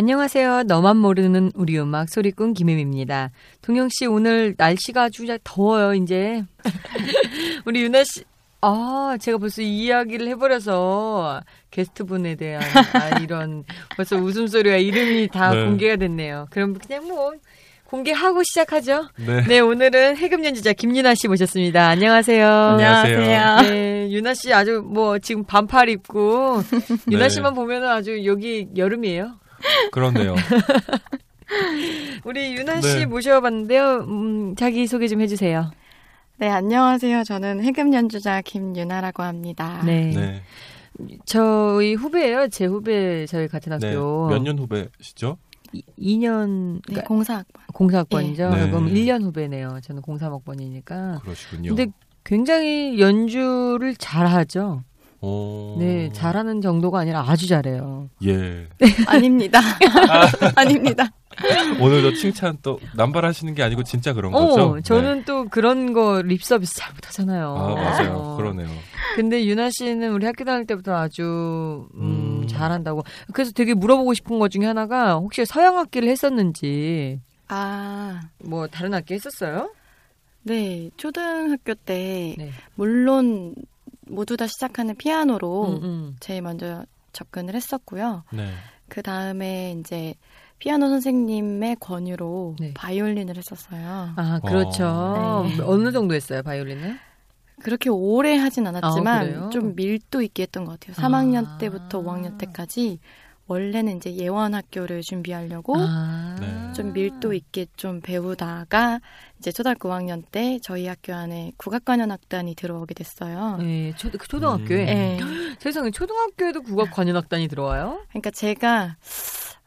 안녕하세요. 너만 모르는 우리 음악 소리꾼 김혜미입니다. 동영 씨 오늘 날씨가 아주 더워요. 이제 우리 유나 씨. 아, 제가 벌써 이 이야기를 해버려서 게스트분에 대한 아, 이런 벌써 웃음소리와 이름이 다 네. 공개가 됐네요. 그럼 그냥 뭐 공개하고 시작하죠. 네. 네, 오늘은 해금 연주자 김유나 씨 모셨습니다. 안녕하세요. 안녕하세요. 네, 유나 씨 아주 뭐 지금 반팔 입고 유나 네. 씨만 보면은 아주 여기 여름이에요. 그렇네요. 우리 유나 씨 네. 모셔봤는데요. 음, 자기 소개 좀 해주세요. 네, 안녕하세요. 저는 해금 연주자 김유나라고 합니다. 네. 네. 저희 후배예요. 제 후배 저희 같은 네. 학교. 몇년 후배시죠? 2년 네, 그러니까 공사학번. 공사학번이죠. 네. 그럼 1년 후배네요. 저는 03학번이니까. 그러시군요. 근데 굉장히 연주를 잘하죠. 어... 네, 잘하는 정도가 아니라 아주 잘해요. 예. 아닙니다. 아 닙니다. 오늘도 칭찬 또 남발하시는 게 아니고 진짜 그런 어, 거죠? 저는 네. 또 그런 거 립 서비스 잘 못하잖아요. 아, 맞아요. 어. 그러네요. 근데 유나 씨는 우리 학교 다닐 때부터 아주 음, 음. 잘한다고. 그래서 되게 물어보고 싶은 것 중에 하나가 혹시 서양 악기를 했었는지 아, 뭐 다른 악기 했었어요? 네. 초등학교 때, 네. 물론 모두 다 시작하는 피아노로 음, 음. 제일 먼저 접근을 했었고요. 네. 그 다음에 이제 피아노 선생님의 권유로 네. 바이올린을 했었어요. 아 그렇죠. 어. 네. 어느 정도 했어요 바이올린은? 그렇게 오래 하진 아, 않았지만 그래요? 좀 밀도 있게 했던 것 같아요. 아. 3학년 때부터 5학년 때까지 원래는 이제 예원 학교를 준비하려고 아. 네. 좀 밀도 있게 좀 배우다가 이제 초등학교 5학년 때 저희 학교 안에 국악관현악단이 들어오게 됐어요. 네, 초, 그 초등학교에 음. 네. 세상에 초등학교에도 국악 관현악단이 들어와요? 그러니까 제가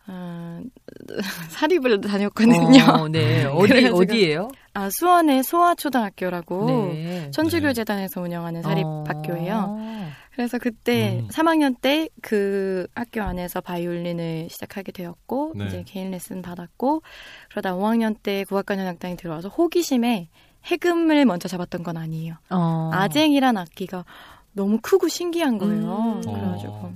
어, 사립을 다녔거든요. 어, 네, 어디 어디예요? 아 수원의 소아초등학교라고 네. 천주교재단에서 운영하는 사립학교예요. 어. 그래서 그때 음. 3학년 때 그 학교 안에서 바이올린을 시작하게 되었고 네. 이제 개인 레슨 받았고 그러다 5학년 때 국악관 현악단이 들어와서 호기심에 해금을 먼저 잡았던 건 아니에요. 어. 아쟁이란 악기가 너무 크고 신기한 거예요. 음. 그래가지고 어.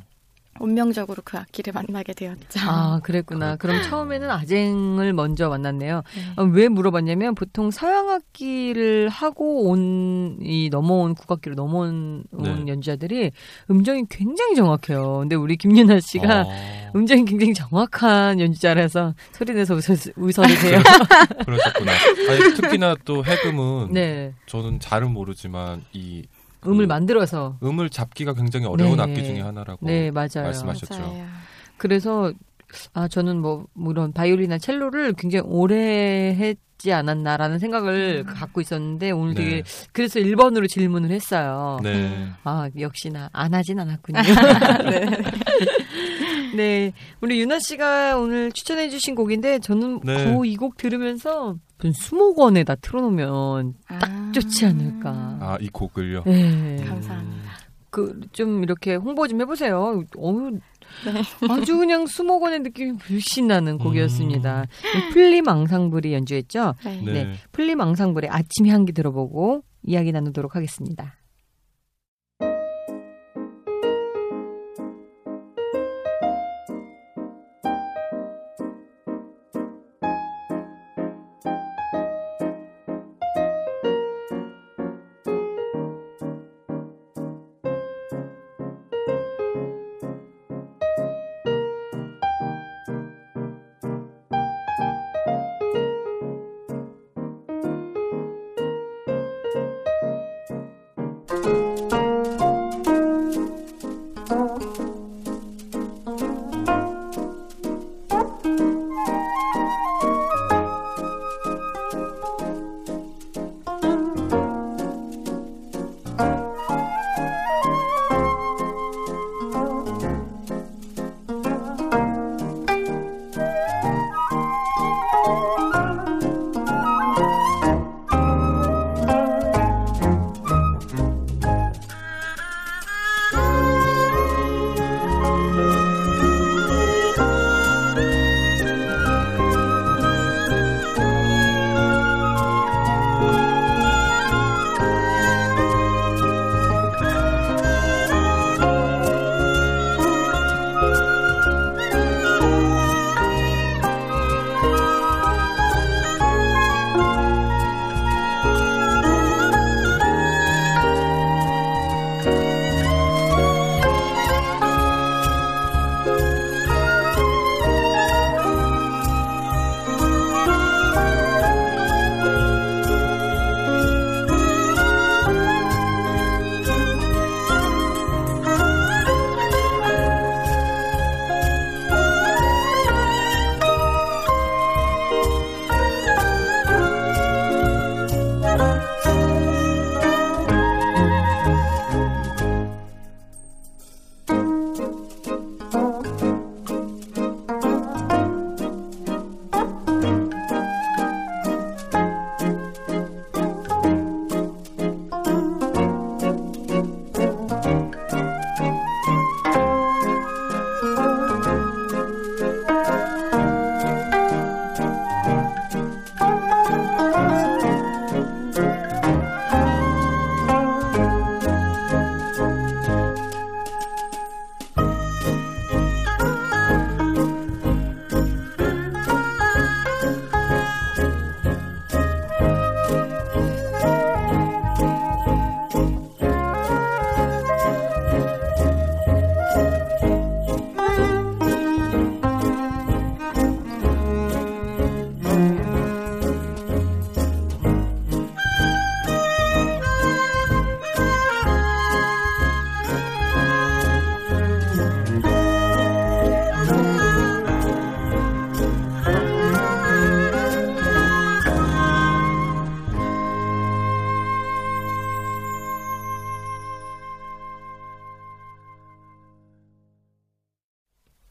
운명적으로 그 악기를 만나게 되었죠. 아, 그랬구나. 그럼 처음에는 아쟁을 먼저 만났네요. 네. 어, 왜 물어봤냐면 보통 서양 악기를 하고 온 이 넘어온 국악기로 넘어온 온 네. 연주자들이 음정이 굉장히 정확해요. 근데 우리 김윤아 씨가 어, 음정이 굉장히 정확한 연주자라서 소리 내서 웃어, 웃어주세요. 그러셨구나. 아니, 특히나 또 해금은 네. 저는 잘은 모르지만 이 음을 그 만들어서. 음을 잡기가 굉장히 어려운 네. 악기 중에 하나라고 네, 맞아요. 말씀하셨죠. 맞아요. 그래서 아 저는 뭐 물론 바이올린이나 첼로를 굉장히 오래 했지 않았나라는 생각을 갖고 있었는데 오늘 네. 되게 그래서 1번으로 질문을 했어요. 네. 아 역시나 안 하진 않았군요. 네. 네, 우리 유나 씨가 오늘 추천해 주신 곡인데 저는 네. 거이곡 들으면서 무슨 수목원에다 틀어놓으면 딱 좋지 않을까. 아, 이 곡을요. 네. 감사합니다. 그 좀 이렇게 홍보 좀 해보세요. 어우, 네. 아주 그냥 수목원의 느낌이 물씬 나는 곡이었습니다. 음. 플림 앙상블이 연주했죠. 네. 네. 네. 플림 앙상블의 아침 향기 들어보고 이야기 나누도록 하겠습니다.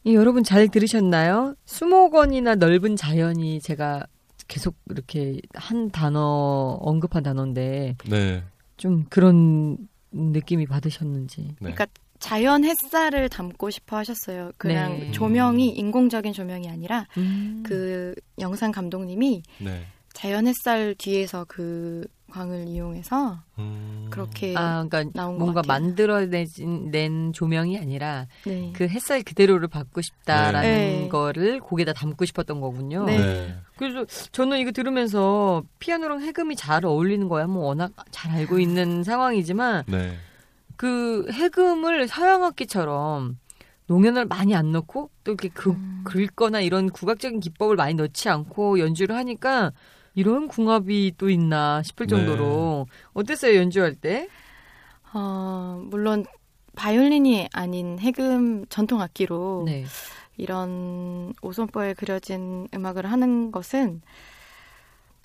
이 여러분 잘 들으셨나요? 수목원이나 넓은 자연이 제가 계속 이렇게 한 단어 언급한 단어인데 네. 좀 그런 느낌이 받으셨는지. 네. 그러니까 자연 햇살을 담고 싶어 하셨어요. 그냥 네. 조명이 인공적인 조명이 아니라 음. 그 영상 감독님이 네. 자연 햇살 뒤에서 그 광을 이용해서 음. 그렇게 아, 그러니까 나온 것 뭔가 같아요. 만들어낸 낸 조명이 아니라 네. 그 햇살 그대로를 받고 싶다라는 네. 거를 곡에다 담고 싶었던 거군요. 네. 네. 그래서 저는 이거 들으면서 피아노랑 해금이 잘 어울리는 거야. 뭐 워낙 잘 알고 있는 상황이지만 네. 그 해금을 서양 악기처럼 농연을 많이 안 넣고 또 이렇게 그, 음. 긁거나 이런 국악적인 기법을 많이 넣지 않고 연주를 하니까 이런 궁합이 또 있나 싶을 네. 정도로 어땠어요 연주할 때? 어, 물론 바이올린이 아닌 해금 전통 악기로 네. 이런 오손보에 그려진 음악을 하는 것은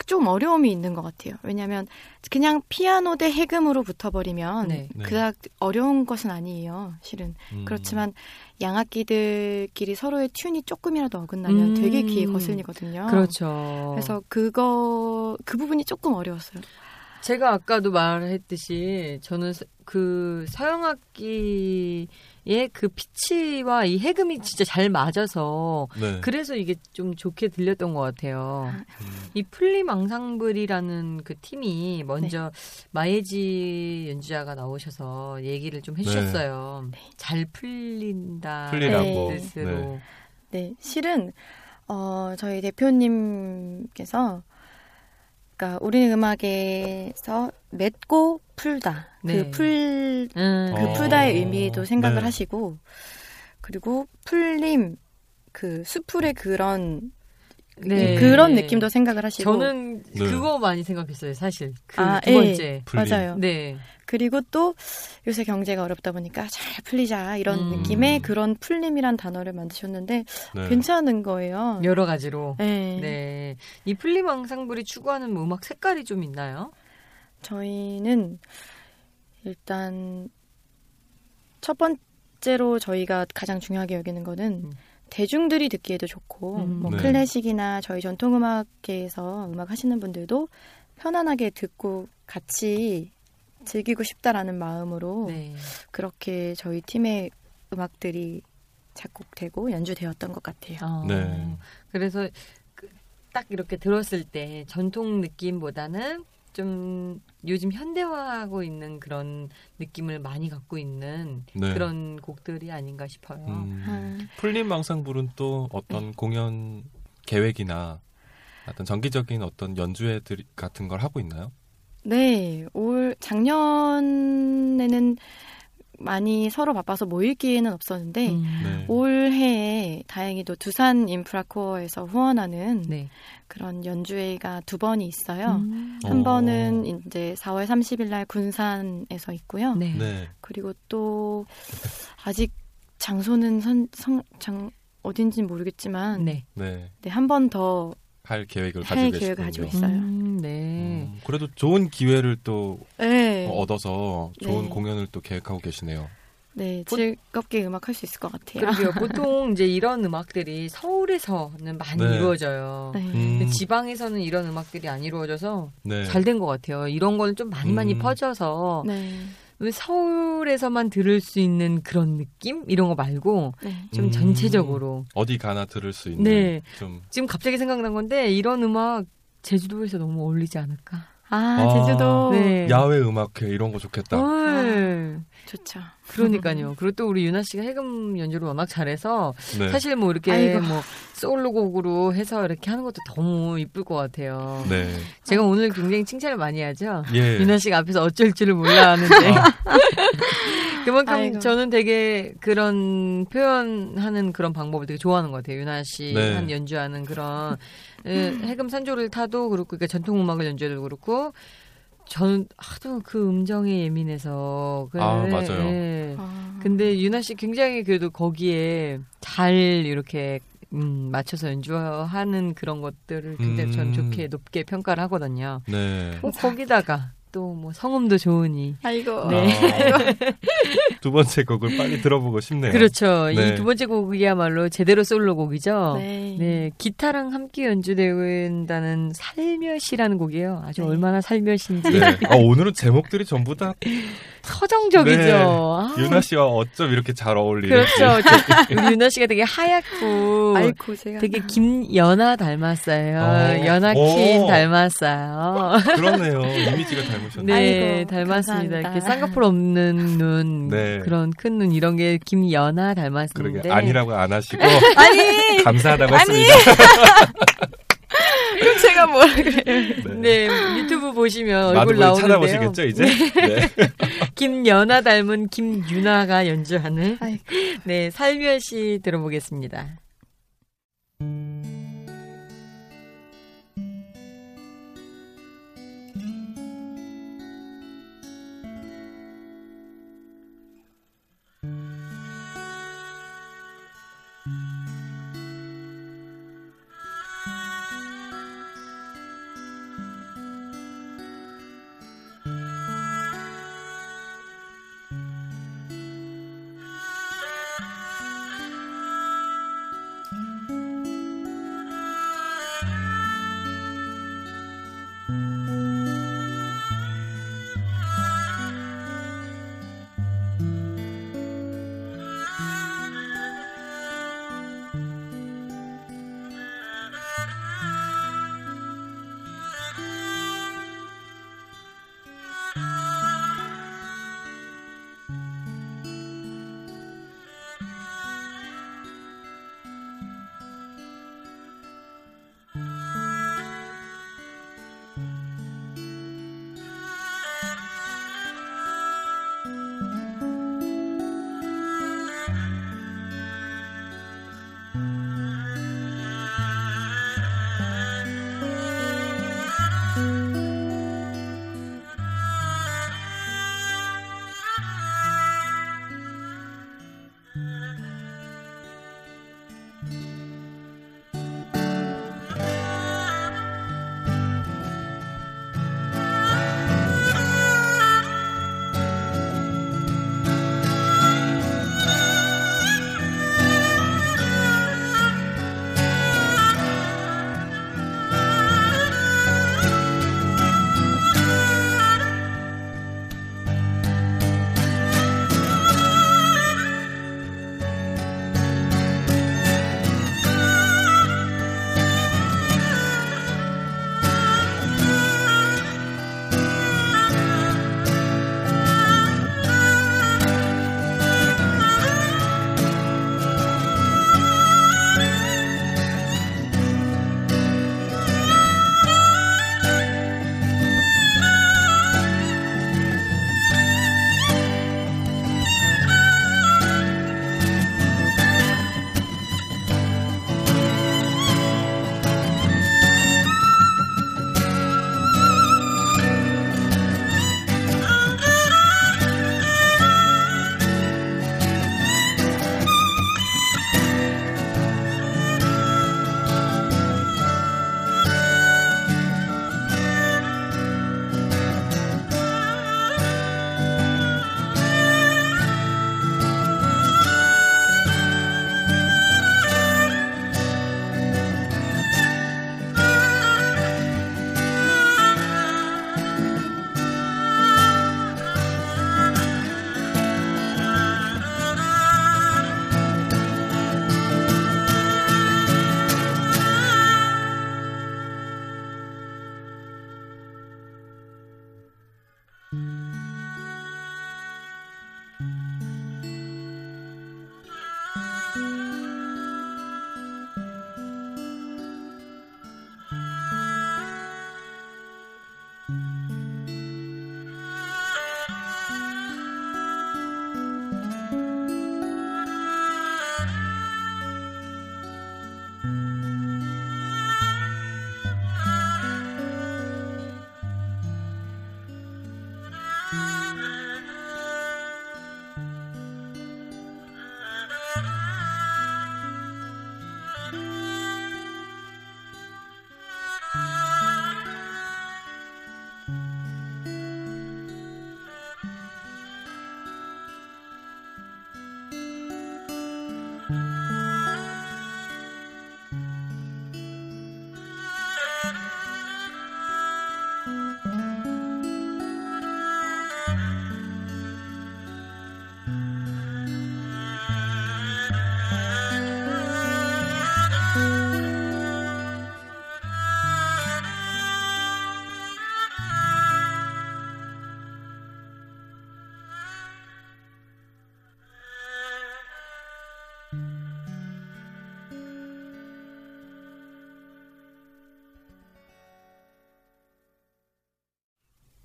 좀 어려움이 있는 것 같아요. 왜냐하면 그냥 피아노 대 해금으로 붙어버리면 네. 네. 그닥 어려운 것은 아니에요. 실은 음. 그렇지만 양악기들끼리 서로의 튠이 조금이라도 어긋나면 음. 되게 귀에 거슬리거든요. 그렇죠. 그래서 그거 그 부분이 조금 어려웠어요. 제가 아까도 말했듯이 저는 서- 그 서양 악기의 그 피치와 이 해금이 진짜 잘 맞아서 네. 그래서 이게 좀 좋게 들렸던 것 같아요. 음. 이 플림 앙상블이라는 그 팀이 먼저 네. 마예지 연주자가 나오셔서 얘기를 좀 해주셨어요. 잘 풀린다. 풀리라고. 네. 뜻으로. 네, 실은 어, 저희 대표님께서 그러니까 우리 음악에서 맺고 풀다 네. 그풀그 음. 어. 풀다의 의미도 생각을 네. 하시고 그리고 풀림 그 수풀의 그런 네. 그런 느낌도 생각을 하시고 저는 네. 그거 많이 생각했어요, 사실. 그 아, 두 예. 번째. 풀림. 맞아요. 네. 그리고 또 요새 경제가 어렵다 보니까 잘 풀리자 이런 음. 느낌의 그런 풀림이란 단어를 만드셨는데 네. 괜찮은 거예요. 여러 가지로. 네. 네. 이 플림 앙상블이 추구하는 뭐 음악 색깔이 좀 있나요? 저희는 일단 첫 번째로 저희가 가장 중요하게 여기는 거는 음. 대중들이 듣기에도 좋고 음. 뭐 네. 클래식이나 저희 전통음악계에서 음악 하시는 분들도 편안하게 듣고 같이 즐기고 싶다라는 마음으로 네. 그렇게 저희 팀의 음악들이 작곡되고 연주되었던 것 같아요. 어, 네. 그래서 그- 딱 이렇게 들었을 때 전통 느낌보다는 좀 요즘 현대화하고 있는 그런 느낌을 많이 갖고 있는 네. 그런 곡들이 아닌가 싶어요. 음, 아, 풀림 망상불은 또 어떤 공연 계획이나 어떤 정기적인 어떤 연주회들 같은 걸 하고 있나요? 네, 올 작년에는 많이 서로 바빠서 모일 기회는 없었는데 음. 네. 올해에 다행히도 두산 인프라코어에서 후원하는 네. 그런 연주회가 두 번이 있어요. 음. 한 어. 번은 이제 4월 30일 날 군산에서 있고요. 네. 네. 그리고 또 아직 장소는 선, 성, 장, 어딘지는 모르겠지만 네. 네. 네, 한 번 더 할 계획을 할 가지고 계획을. 가지고 있어요. 음, 네. 음, 그래도 좋은 기회를 또 네. 어, 얻어서 좋은 네. 공연을 또 계획하고 계시네요. 네, 보- 즐겁게 음악 할 수 있을 것 같아요. 그러게요. 보통 이제 이런 음악들이 서울에서는 많이 네. 이루어져요. 네. 음, 지방에서는 이런 음악들이 안 이루어져서 네. 잘된 것 같아요. 이런 거는 좀 많이 많이 음. 퍼져서 네. 왜 서울에서만 들을 수 있는 그런 느낌 이런 거 말고 네. 좀 음. 전체적으로 어디 가나 들을 수 있는 네. 좀 지금 갑자기 생각난 건데 이런 음악 제주도에서 너무 어울리지 않을까? 아, 아. 제주도. 네. 야외 음악회 이런 거 좋겠다. 네. 좋죠. 그러니까요. 그리고 또 우리 유나 씨가 해금 연주를 워낙 잘해서 네. 사실 뭐 이렇게 아이고. 뭐 솔로곡으로 해서 이렇게 하는 것도 너무 이쁠 것 같아요. 네. 제가 오늘 굉장히 칭찬을 많이 하죠. 예. 유나 씨가 앞에서 어쩔 줄을 몰라 하는데 아, 그만큼 아이고. 저는 되게 그런 표현하는 그런 방법을 되게 좋아하는 것 같아요. 유나 씨 네. 한 연주하는 그런 에, 해금 산조를 타도 그렇고 그러니까 전통 음악을 연주해도 그렇고 저는 하도 그 음정에 예민해서 그래, 아, 맞아요. 예. 아. 근데 유나 씨 굉장히 그래도 거기에 잘 이렇게 음, 맞춰서 연주하는 그런 것들을 굉장히 전 음. 좋게 높게 평가를 하거든요. 네. 뭐 거기다가 또 뭐 성음도 좋으니 아이고. 네. 아, 두 번째 곡을 빨리 들어보고 싶네요. 그렇죠. 네. 이두 번째 곡이야말로 제대로 솔로곡이죠. 네. 네, 기타랑 함께 연주된다는 살며시라는 곡이에요. 아주 네. 얼마나 살며시인지 네. 아, 오늘은 제목들이 전부 다 서정적이죠. 네. 아, 유나 씨와 어쩜 이렇게 잘 어울리는지. 그렇죠. 저- 우리 유나 씨가 되게 하얗고 아이고, 제가. 되게 김연아 닮았어요. 어. 연아퀸 오. 닮았어요. 그러네요. 이미지가 닮 으셨네요. 네, 아이고, 닮았습니다. 감사합니다. 이렇게 쌍꺼풀 없는 눈, 네. 그런 큰 눈 이런 게 김연아 닮았는데. 그러게 아니라고 안 하시고 아니! 감사하다고 했습니다. 그럼 제가 뭐라 그래요? 네, 유튜브 보시면 얼굴 나오는데요. 찾아보시겠죠 이제? 네. 김연아 닮은 김유나가 연주하는 아이고. 네 살며시 들어보겠습니다.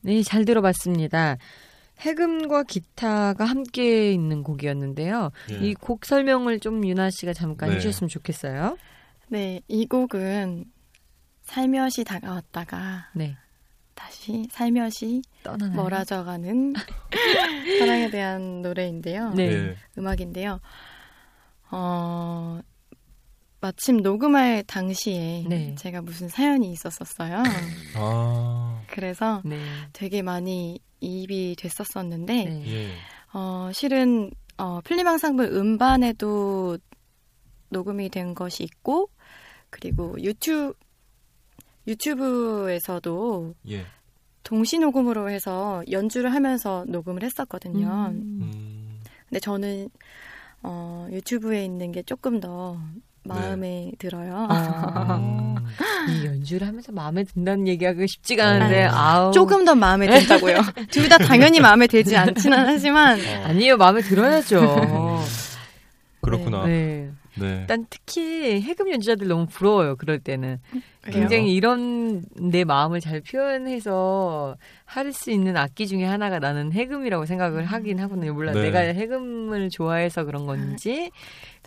네, 잘 들어봤습니다. 해금과 기타가 함께 있는 곡이었는데요. 예. 이곡 설명을 좀 유나 씨가 잠깐 네. 해주셨으면 좋겠어요. 네, 이 곡은 살며시 다가왔다가 네, 다시 살며시 떠나나요? 멀어져가는 사랑에 대한 노래인데요. 네. 예. 음악인데요. 어, 마침 녹음할 당시에 네. 제가 무슨 사연이 있었었어요. 아, 그래서 네. 되게 많이 이입이 됐었었는데, 네. 예. 어, 실은 어, 필리망상블 음반에도 녹음이 된 것이 있고, 그리고 유튜브 유튜브에서도 예. 동시 녹음으로 해서 연주를 하면서 녹음을 했었거든요. 음. 음, 근데 저는 어, 유튜브에 있는 게 조금 더 마음에 들어요. 아, 연주를 하면서 마음에 든다는 얘기하기 쉽지가 않은데 아우 조금 더 마음에 든다고요. 둘 다 당연히 마음에 들지 않지는 하지만 어, 아니에요 마음에 들어야죠. 그렇구나. 네. 네. 일단 특히 해금 연주자들 너무 부러워요. 그럴 때는 그래요? 굉장히 이런 내 마음을 잘 표현해서 할 수 있는 악기 중에 하나가 나는 해금이라고 생각을 하긴 하거든요. 물론 네. 내가 해금을 좋아해서 그런 건지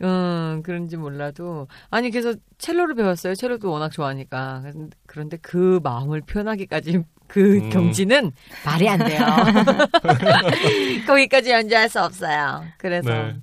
음, 그런지 몰라도 아니 그래서 첼로를 배웠어요. 첼로도 워낙 좋아하니까 그런데 그 마음을 표현하기까지 그 음. 경지는 말이 안 돼요. 거기까지 연주할 수 없어요. 그래서 네.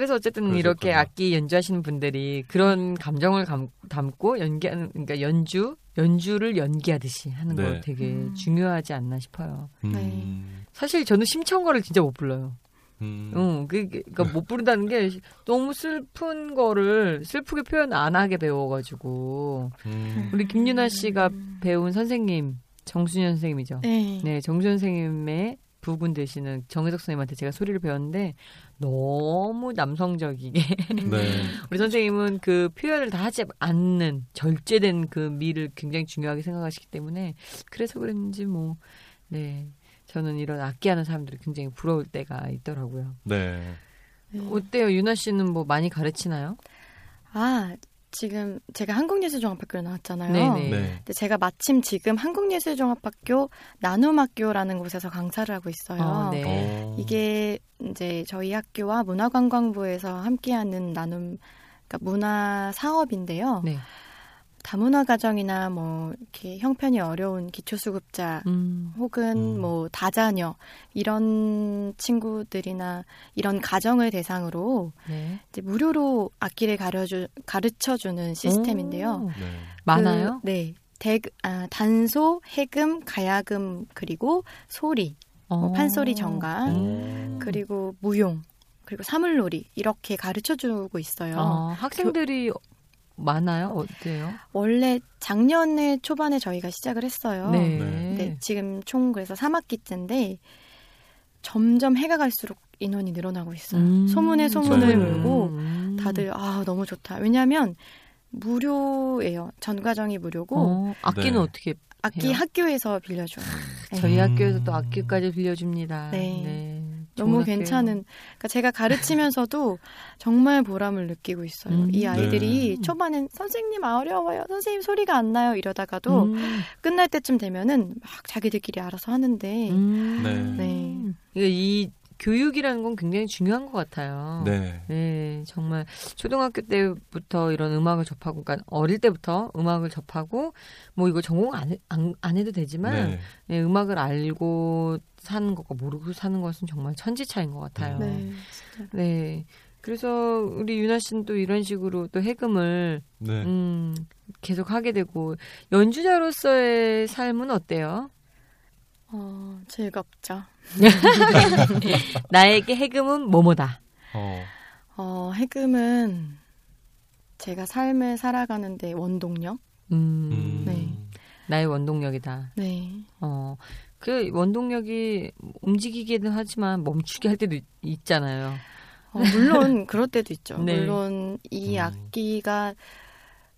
그래서 어쨌든 그러셨군요. 이렇게 악기 연주하시는 분들이 그런 감정을 감- 담고 연기하는 그러니까 연주 연주를 연기하듯이 하는 거 네. 되게 음. 중요하지 않나 싶어요. 음, 사실 저는 심청거를 진짜 못 불러요. 음, 응, 그, 그- 그러니까 못 부른다는 게 너무 슬픈 거를 슬프게 표현 안 하게 배워가지고 음, 우리 김유나 씨가 배운 선생님 정순현 선생님이죠. 네. 네, 정순현 선생님의 부군 되시는 정혜석 선생님한테 제가 소리를 배웠는데 너무 남성적이게 네. 우리 선생님은 그 표현을 다 하지 않는 절제된 그 미를 굉장히 중요하게 생각하시기 때문에 그래서 그랬는지 뭐 네. 저는 이런 악기하는 사람들이 굉장히 부러울 때가 있더라고요. 네. 네. 어때요? 유나 씨는 뭐 많이 가르치나요? 아, 지금 제가 한국예술종합학교를 나왔잖아요. 네네. 네. 근데 제가 마침 지금 한국예술종합학교 나눔학교라는 곳에서 강사를 하고 있어요. 어, 네. 어, 이게 이제 저희 학교와 문화관광부에서 함께하는 나눔, 그러니까 문화 사업인데요. 네. 다문화 가정이나 뭐 이렇게 형편이 어려운 기초수급자 음. 혹은 음. 뭐 다자녀 이런 친구들이나 이런 가정을 대상으로 네. 이제 무료로 악기를 가르쳐 가르쳐 주는 시스템인데요. 오, 네. 많아요? 그, 네. 대, 아, 단소, 해금, 가야금, 그리고 소리, 뭐 어. 판소리 정강, 음. 그리고 무용, 그리고 사물놀이 이렇게 가르쳐 주고 있어요. 어, 학생들이 많아요? 어때요? 원래 작년에 초반에 저희가 시작을 했어요. 네. 네, 지금 총 그래서 3학기째인데 점점 해가 갈수록 인원이 늘어나고 있어요. 음, 소문에 소문을 네. 물고 음. 다들 아 너무 좋다. 왜냐하면 무료예요. 전 과정이 무료고 어, 악기는 네. 어떻게 악기 해요? 학교에서 빌려줘요. 네. 저희 음. 학교에서 또 악기까지 빌려줍니다. 네. 좋은 너무 학교예요. 괜찮은. 그러니까 제가 가르치면서도 정말 보람을 느끼고 있어요. 음. 이 아이들이 네. 초반엔 선생님 아, 어려워요. 선생님 소리가 안 나요. 이러다가도 음. 끝날 때쯤 되면은 막 자기들끼리 알아서 하는데 음. 네. 네. 이게 이 교육이라는 건 굉장히 중요한 것 같아요. 네. 네, 정말 초등학교 때부터 이런 음악을 접하고, 그러니까 어릴 때부터 음악을 접하고, 뭐 이거 전공 안, 해- 안, 안 해도 되지만, 네. 네, 음악을 알고 사는 것과 모르고 사는 것은 정말 천지 차이인 것 같아요. 네. 진짜. 네. 그래서 우리 유나 씨는 또 이런 식으로 또 해금을 네. 음, 계속 하게 되고 연주자로서의 삶은 어때요? 어, 즐겁죠. 나에게 해금은 뭐뭐다. 어. 어, 해금은 제가 삶을 살아가는데 원동력? 음, 음. 네. 나의 원동력이다. 네. 어, 그 원동력이 움직이기는 하지만 멈추게 할 때도 있, 있잖아요. 어, 물론 그럴 때도 있죠. 네. 물론 이 음. 악기가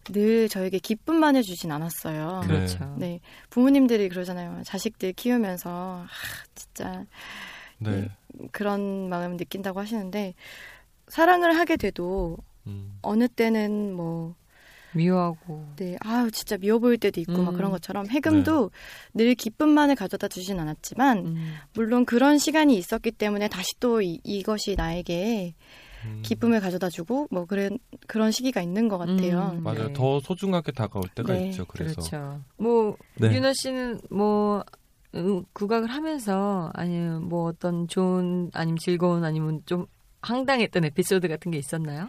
늘 저에게 기쁨만 해주진 않았어요. 네. 그렇죠. 네. 부모님들이 그러잖아요. 자식들 키우면서, 아, 진짜 네. 그런 마음 느낀다고 하시는데, 사랑을 하게 돼도 음. 어느 때는 뭐, 미워하고. 네, 아유 진짜 미워 보일 때도 있고 막 음. 그런 것처럼 해금도 늘 기쁨만을 가져다 주진 않았지만 음. 물론 그런 시간이 있었기 때문에 다시 또 이, 이것이 나에게 음. 기쁨을 가져다 주고 뭐 그런 그런 시기가 있는 것 같아요. 음. 맞아요. 네. 더 소중하게 다가올 때가 네, 있죠. 그래서 그렇죠. 뭐 네. 유나 씨는 뭐 음, 국악을 하면서 아니면 뭐 어떤 좋은 아니면 즐거운 아니면 좀 황당했던 에피소드 같은 게 있었나요?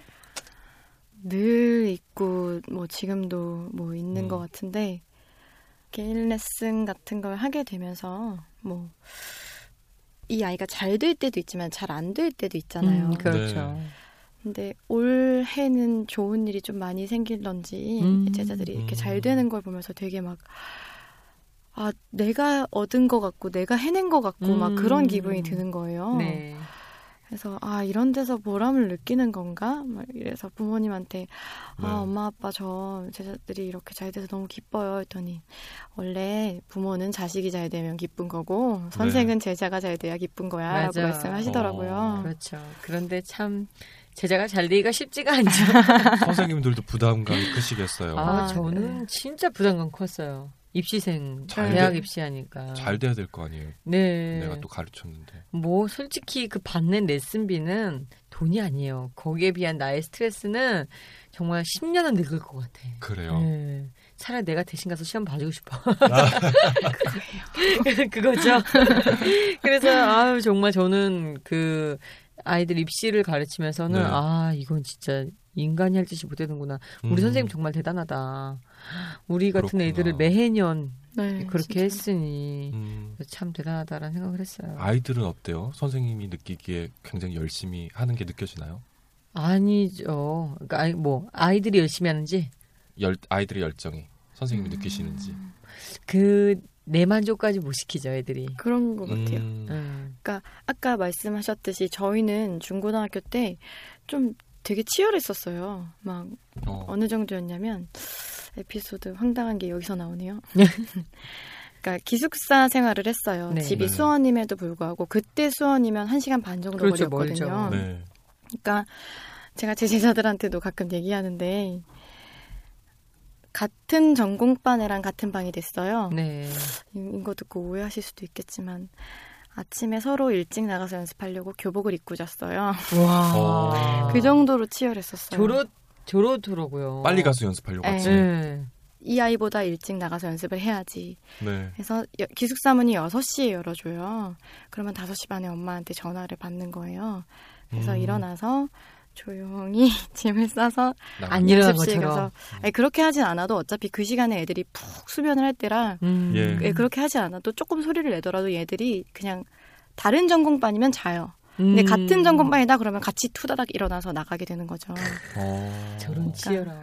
늘 있고 뭐 지금도 뭐 있는 음. 것 같은데 개인 레슨 같은 걸 하게 되면서 뭐 이 아이가 잘 될 때도 있지만 잘 안 될 때도 있잖아요. 음, 그렇죠. 근데 올해는 좋은 일이 좀 많이 생길런지 음. 제자들이 이렇게 음. 잘 되는 걸 보면서 되게 막 아, 내가 얻은 것 같고, 내가 해낸 것 같고, 막 음. 그런 기분이 드는 거예요. 네. 그래서, 아, 이런 데서 보람을 느끼는 건가? 막 이래서 부모님한테, 아, 네. 엄마, 아빠, 저 제자들이 이렇게 잘 돼서 너무 기뻐요. 했더니, 원래 부모는 자식이 잘 되면 기쁜 거고, 선생은 제자가 잘 돼야 기쁜 거야. 라고 네. 맞아. 말씀하시더라고요. 어. 그렇죠. 그런데 참 제자가 잘 되기가 쉽지가 않죠. 선생님들도 부담감이 크시겠어요. 아, 아, 저는 네. 진짜 부담감 컸어요. 입시생 잘 대학 돼- 입시하니까. 잘 돼야 될 거 아니에요. 네. 내가 또 가르쳤는데. 뭐 솔직히 그 받는 레슨비는 돈이 아니에요. 거기에 비한 나의 스트레스는 정말 10년은 늙을 것 같아. 그래요. 네. 차라리 내가 대신 가서 시험 봐주고 싶어. 아. 그거죠. 그래서 아유 정말 저는 그 아이들 입시를 가르치면서는 네. 아 이건 진짜 인간이 할 짓이 못 되는구나. 우리 음. 선생님 정말 대단하다. 우리 같은 그렇구나. 애들을 매해년 네, 그렇게 진짜. 했으니 음. 참 대단하다라는 생각을 했어요. 아이들은 어때요? 선생님이 느끼기에 굉장히 열심히 하는 게 느껴지나요? 아니죠. 그러니까 아이, 뭐 아이들이 열심히 하는지 열, 아이들의 열정이 선생님이 음. 느끼시는지. 그 내 만족까지 못 시키죠 애들이. 그런 것 같아요. 음. 음. 아까 말씀하셨듯이 저희는 중고등학교 때 좀 되게 치열했었어요. 막 어. 어느 정도였냐면 에피소드 황당한 게 여기서 나오네요. 그러니까 기숙사 생활을 했어요. 네. 집이 네. 수원임에도 불구하고 그때 수원이면 한 시간 반 정도 그렇죠, 거리였거든요. 네. 그러니까 제가 제 제자들한테도 가끔 얘기하는데 같은 전공반 애랑 같은 방이 됐어요. 네. 이- 이거 듣고 오해하실 수도 있겠지만 아침에 서로 일찍 나가서 연습하려고 교복을 입고 잤어요. 와. 어. 그 정도로 치열했었어요. 조로 조로더라고요. 빨리 가서 연습하려고 네. 네. 이 아이보다 일찍 나가서 연습을 해야지. 네. 그래서 여- 기숙사 문이 6시에 열어줘요. 그러면 5시 반에 엄마한테 전화를 받는 거예요. 그래서 음. 일어나서 조용히 짐을 싸서 안 일어난 것처럼. 아니, 그렇게 하진 않아도 어차피 그 시간에 애들이 푹 수면을 할 때라 음. 예. 예, 그렇게 하지 않아도 조금 소리를 내더라도 얘들이 그냥 다른 전공반이면 자요. 근데 음. 같은 전공반이다 그러면 같이 투다닥 일어나서 나가게 되는 거죠. 어. 저런 치열함.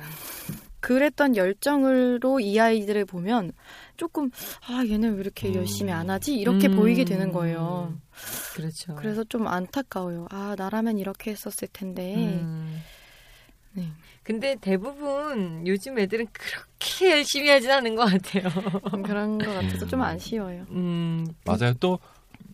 그랬던 열정으로 이 아이들을 보면 조금 아 얘는 왜 이렇게 음. 열심히 안 하지 이렇게 음. 보이게 되는 거예요. 그렇죠. 그래서 좀 안타까워요. 아 나라면 이렇게 했었을 텐데. 음. 네. 근데 대부분 요즘 애들은 그렇게 열심히 하진 않은 것 같아요. 그런 것 같아서 좀 음. 아쉬워요. 음. 맞아요. 또,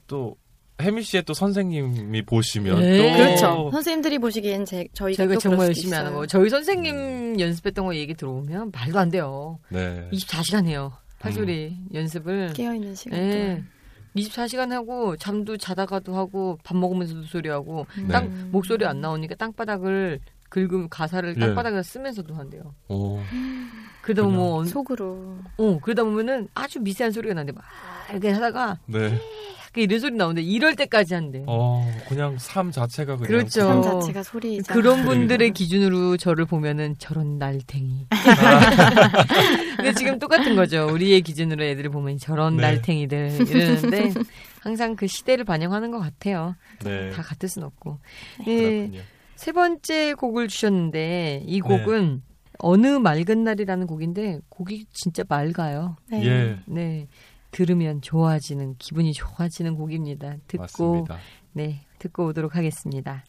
또, 혜미 씨의 또 선생님이 보시면 네. 또. 그렇죠. 선생님들이 보시기엔 제, 저희가 저희가 또 정말 열심히 하는. 거. 저희 선생님 연습했던 거 얘기 들어보면 말도 안 돼요. 네. 24시간 해요. 팔소리 연습을. 깨어 있는 시간 예. 동안. 24시간 하고 잠도 자다가도 하고 밥 먹으면서도 소리하고 음. 땅 목소리 안 나오니까 땅바닥을 긁음 가사를 예. 땅바닥에 쓰면서도 한대요. 오. 그러다 그냥 뭐 속으로 어 그러다 보면은 아주 미세한 소리가 나는데 막 이렇게 하다가 네. 이런 소리 나오는데 이럴 때까지 한대요. 어, 그냥 삶 자체가 그냥. 그렇죠. 삶 어. 자체가 소리이자 그런 분들의 기준으로 저를 보면은 저런 날탱이. 근데 지금 똑같은 거죠. 우리의 기준으로 애들을 보면 저런 네. 날탱이들 이러는데 항상 그 시대를 반영하는 것 같아요. 네. 다 같을 순 없고. 예, 그렇군요. 세 번째 곡을 주셨는데 이 네. 곡은 어느 맑은 날이라는 곡인데 곡이 진짜 맑아요. 네. 예. 네. 들으면 좋아지는 기분이 좋아지는 곡입니다. 듣고 맞습니다. 네 듣고 오도록 하겠습니다.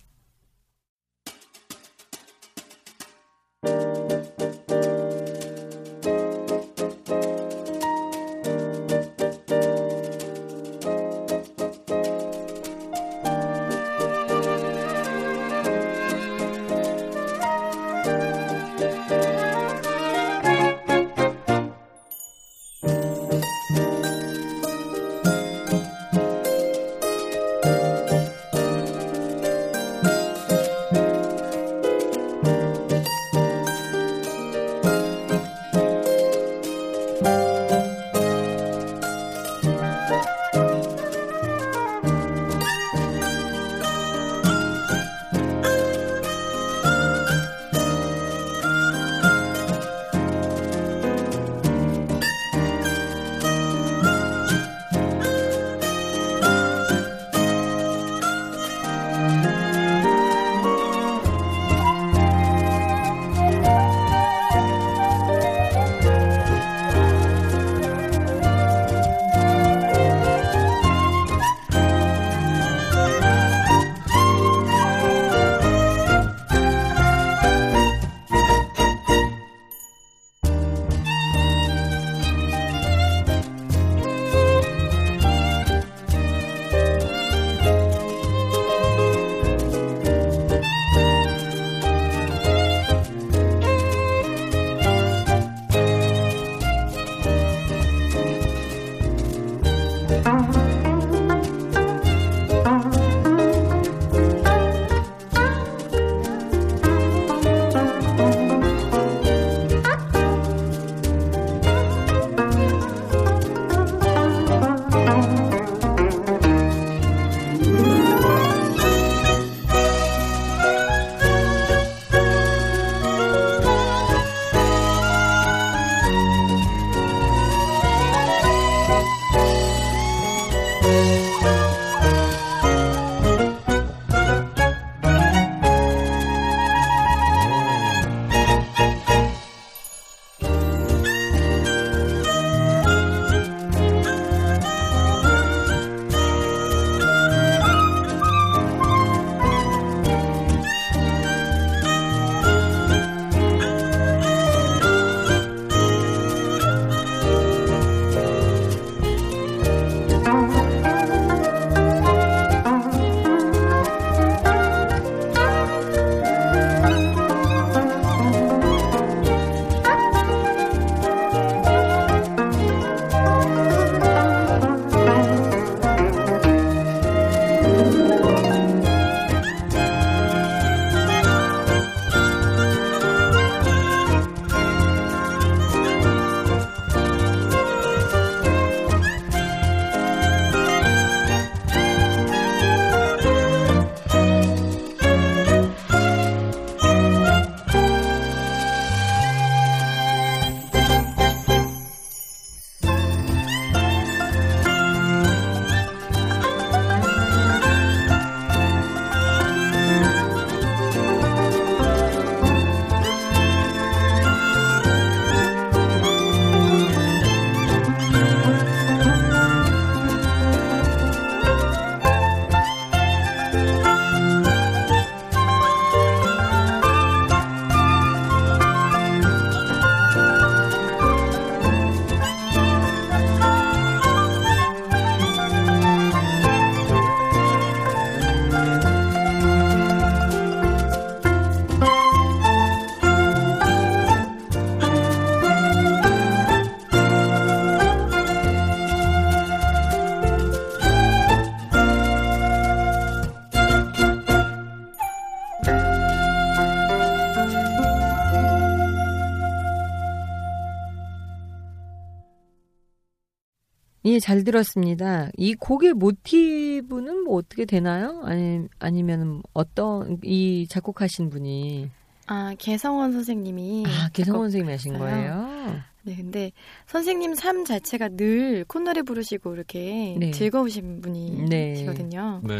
예, 잘 들었습니다. 이 곡의 모티브는 뭐 어떻게 되나요? 아니, 아니면 어떤, 이 작곡하신 분이. 아, 개성원 선생님이. 아, 개성원 작곡- 선생님이 하신 했어요. 거예요? 네, 근데 선생님 삶 자체가 늘 콧노래 부르시고 이렇게 네. 즐거우신 분이시거든요. 네.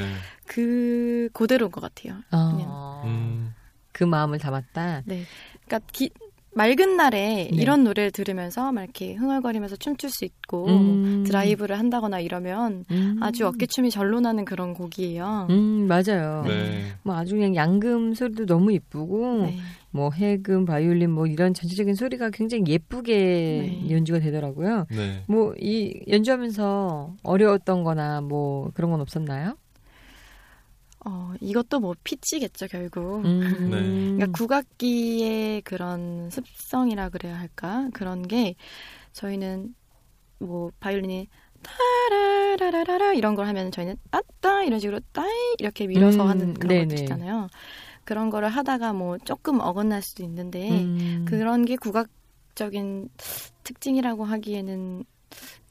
그, 그대로인 것 같아요. 아, 음, 그 마음을 담았다. 네. 그러니까 기- 맑은 날에 네. 이런 노래를 들으면서 막 이렇게 흥얼거리면서 춤출 수 있고 음. 드라이브를 한다거나 이러면 음. 아주 어깨춤이 절로 나는 그런 곡이에요. 음, 맞아요. 네. 뭐 아주 그냥 양금 소리도 너무 이쁘고, 네. 뭐 해금, 바이올린 뭐 이런 전체적인 소리가 굉장히 예쁘게 네. 연주가 되더라고요. 네. 뭐이 연주하면서 어려웠던 거나 뭐 그런 건 없었나요? 어, 이것도 뭐 피치겠죠, 결국. 음. 네. 그러니까 국악기의 그런 습성이라 그래야 할까? 그런 게 저희는 뭐 바이올린이 타라라라라 이런 걸 하면 저희는 따따 이런 식으로 따이 이렇게 밀어서 음, 하는 그런 네네. 것들 있잖아요. 그런 거를 하다가 뭐 조금 어긋날 수도 있는데 음. 그런 게 국악적인 특징이라고 하기에는 그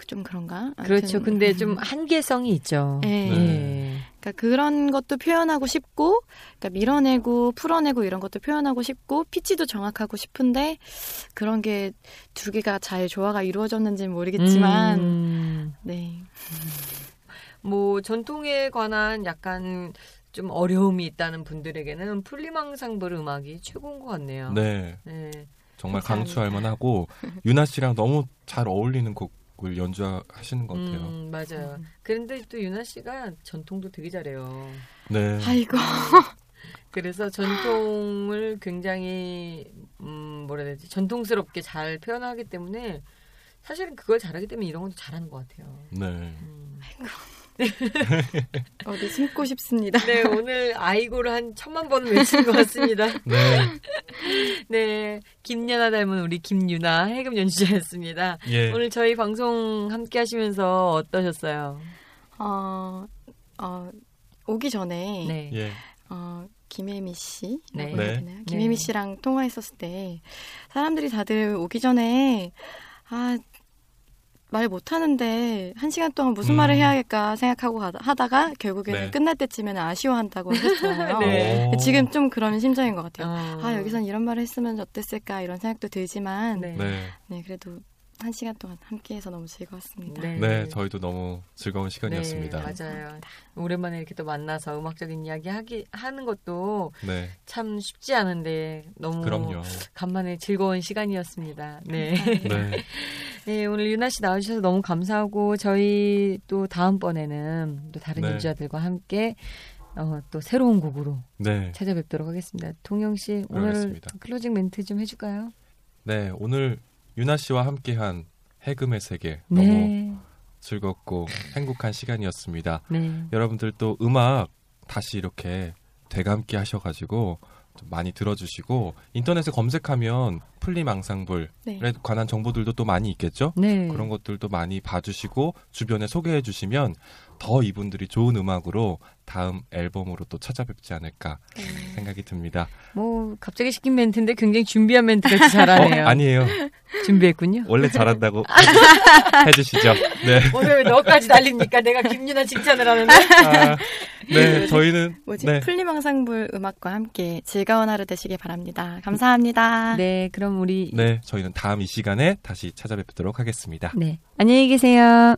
좀 그런가? 아무튼, 그렇죠. 근데 음. 좀 한계성이 있죠. 네. 예. 그러니까 그런 것도 표현하고 싶고, 그러니까 밀어내고 풀어내고 이런 것도 표현하고 싶고, 피치도 정확하고 싶은데 그런 게 두 개가 잘 조화가 이루어졌는지는 모르겠지만, 음. 네, 뭐 전통에 관한 약간 좀 어려움이 있다는 분들에게는 풀리망상불 음악이 최고인 것 같네요. 네. 네. 정말 감사합니다. 강추할 만하고 유나 씨랑 너무 잘 어울리는 곡 을 연주하시는 것 같아요. 음, 맞아요. 그런데 또 유나 씨가 전통도 되게 잘해요. 네. 아이고, 그래서 전통을 굉장히 음, 뭐라 해야 되지? 전통스럽게 잘 표현하기 때문에 사실은 그걸 잘하기 때문에 이런 것도 잘하는 것 같아요. 네. 음. 어디 숨고 싶습니다. 네, 오늘 아이고를 한 천만 번은 외친 것 같습니다. 네. 네, 김연아 닮은 우리 김유나 해금 연주자였습니다. 예. 오늘 저희 방송 함께 하시면서 어떠셨어요? 어, 어, 오기 전에, 네. 예. 어, 김혜미 씨, 네. 해야 네. 김혜미 네. 씨랑 통화했었을 때 사람들이 다들 오기 전에 아. 말 못하는데 한 시간 동안 무슨 음. 말을 해야겠까 생각하고 가다- 하다가 결국에는 네. 끝날 때쯤에는 아쉬워한다고 하셨잖아요. 네. 오. 지금 좀 그런 심정인 것 같아요. 어. 아 여기선 이런 말을 했으면 어땠을까 이런 생각도 들지만 네. 네, 네. 그래도 한 시간 동안 함께해서 너무 즐거웠습니다. 네. 네, 저희도 너무 즐거운 시간이었습니다. 네, 맞아요. 오랜만에 이렇게 또 만나서 음악적인 이야기 하기 하는 것도 네. 참 쉽지 않은데 너무 그럼요. 간만에 즐거운 시간이었습니다. 네. 네. 네, 오늘 유나 씨 나와주셔서 너무 감사하고 저희 또 다음번에는 또 다른 네. 연주자들과 함께 어, 또 새로운 곡으로 네. 찾아뵙도록 하겠습니다. 동영 씨 오늘 그러겠습니다. 클로징 멘트 좀 해줄까요? 네, 오늘 유나 씨와 함께한 해금의 세계 너무 네, 즐겁고 행복한 시간이었습니다. 네, 여러분들 또 음악 다시 이렇게 되감기 하셔가지고 좀 많이 들어주시고 인터넷에 검색하면 풀림 앙상블에 네. 관한 정보들도 또 많이 있겠죠? 네. 그런 것들도 많이 봐주시고 주변에 소개해 주시면 더 이분들이 좋은 음악으로 다음 앨범으로 또 찾아뵙지 않을까 네. 생각이 듭니다. 뭐 갑자기 시킨 멘트인데 굉장히 준비한 멘트 같이 잘하네요. 어, 아니에요. 준비했군요. 원래 잘한다고 해주시죠. 네. 오늘 왜 너까지 날립니까? 내가 김유나 칭찬을 하는데. 아, 네, 저희는 뭐지? 네. 풀림앙상블 음악과 함께 즐거운 하루 되시길 바랍니다. 감사합니다. 네, 그럼 우리 네, 저희는 다음 이 시간에 다시 찾아뵙도록 하겠습니다. 네. 안녕히 계세요.